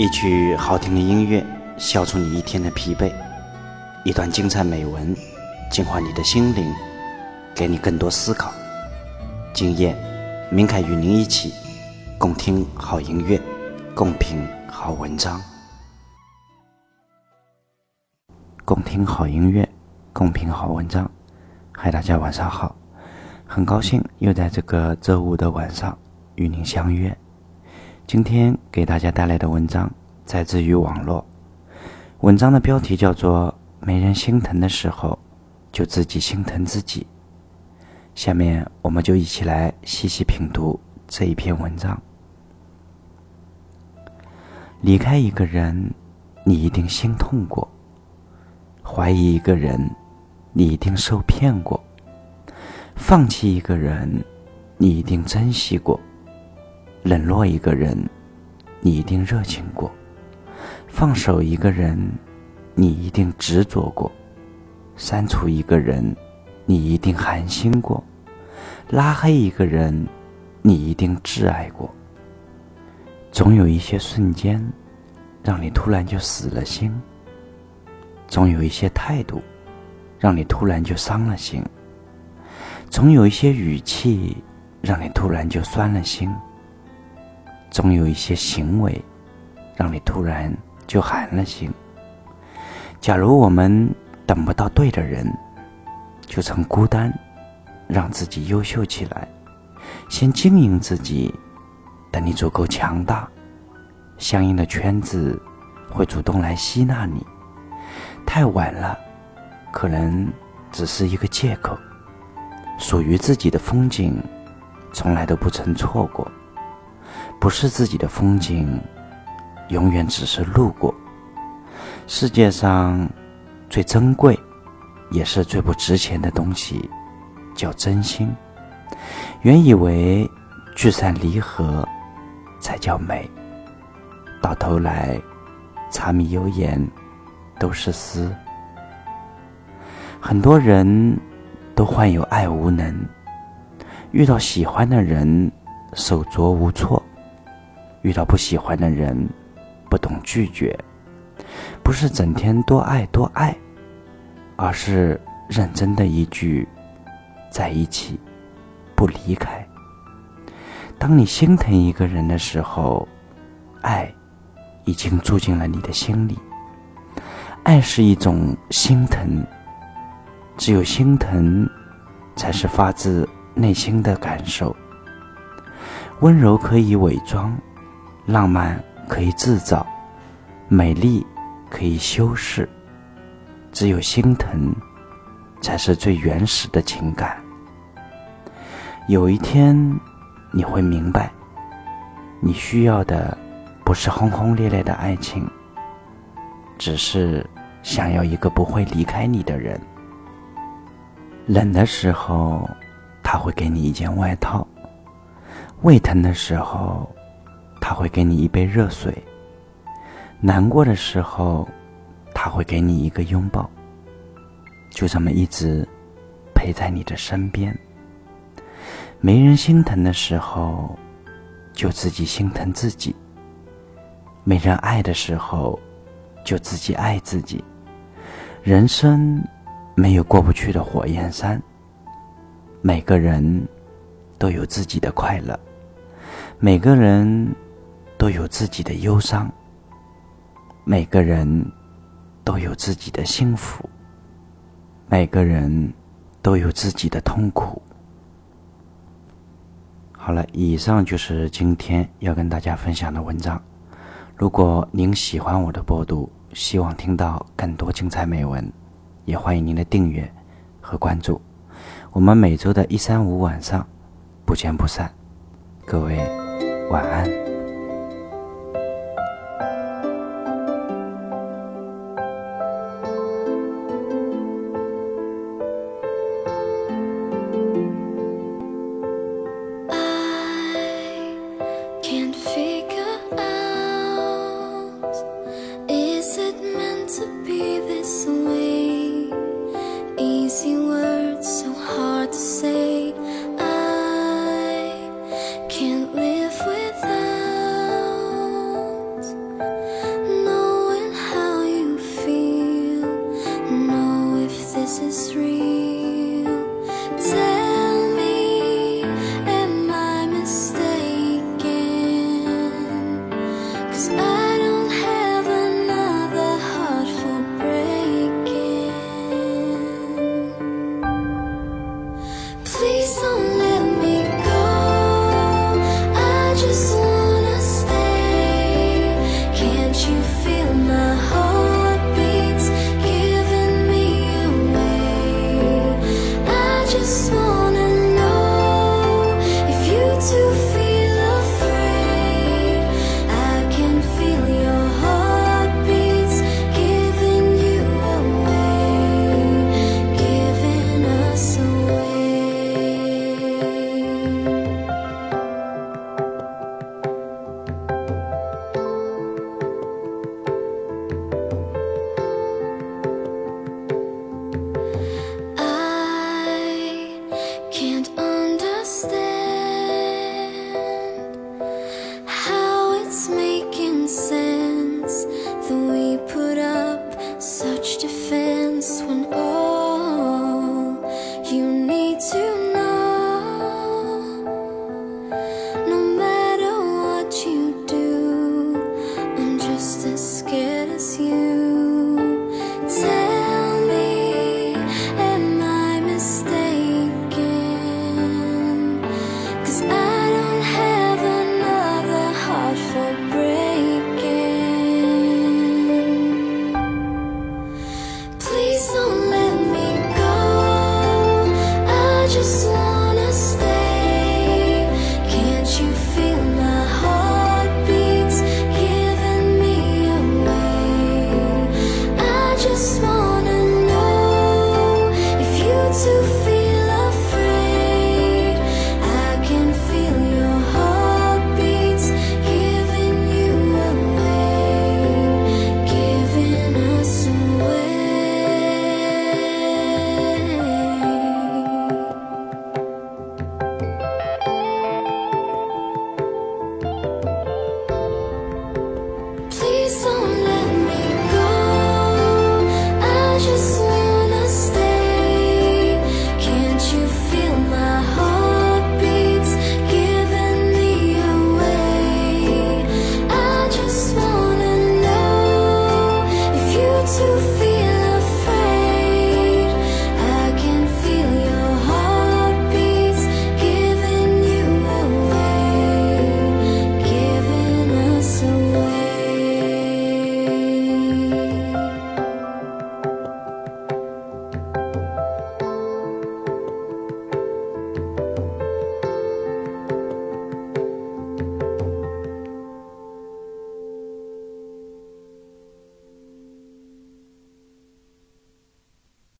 一曲好听的音乐，消除你一天的疲惫；一段精彩美文，净化你的心灵，给你更多思考。今夜，明凯与您一起共听好音乐，共品好文章。共听好音乐，共品好文章。嗨，大家晚上好，很高兴又在这个周五的晚上与您相约。今天给大家带来的文章摘自于网络，文章的标题叫做《没人心疼的时候，就自己心疼自己》。下面我们就一起来细细品读这一篇文章。离开一个人，你一定心痛过；怀疑一个人，你一定受骗过；放弃一个人，你一定珍惜过。冷落一个人，你一定热情过；放手一个人，你一定执着过；删除一个人，你一定寒心过；拉黑一个人，你一定挚爱过。总有一些瞬间，让你突然就死了心；总有一些态度，让你突然就伤了心；总有一些语气，让你突然就酸了心。总有一些行为，让你突然就寒了心。假如我们等不到对的人，就从孤单，让自己优秀起来，先经营自己。等你足够强大，相应的圈子会主动来吸纳你。太晚了，可能只是一个借口。属于自己的风景，从来都不曾错过。不是自己的风景，永远只是路过。世界上最珍贵，也是最不值钱的东西，叫真心。原以为聚散离合才叫美，到头来柴米油盐都是丝。很多人都患有爱无能，遇到喜欢的人手足无措。遇到不喜欢的人，不懂拒绝，不是整天多爱多爱，而是认真的一句“在一起，不离开”。当你心疼一个人的时候，爱已经住进了你的心里。爱是一种心疼，只有心疼，才是发自内心的感受。温柔可以伪装。浪漫可以制造，美丽可以修饰，只有心疼，才是最原始的情感。有一天，你会明白，你需要的不是轰轰烈烈的爱情，只是想要一个不会离开你的人。冷的时候，他会给你一件外套；胃疼的时候。他会给你一杯热水，难过的时候，他会给你一个拥抱，就这么一直陪在你的身边。没人心疼的时候，就自己心疼自己；没人爱的时候，就自己爱自己。人生没有过不去的火焰山，每个人都有自己的快乐，每个人。都有自己的忧伤，每个人都有自己的幸福，每个人都有自己的痛苦。好了，以上就是今天要跟大家分享的文章。如果您喜欢我的播读，希望听到更多精彩美文，也欢迎您的订阅和关注。我们每周的一三五晚上不见不散。各位晚安。just as scared as you.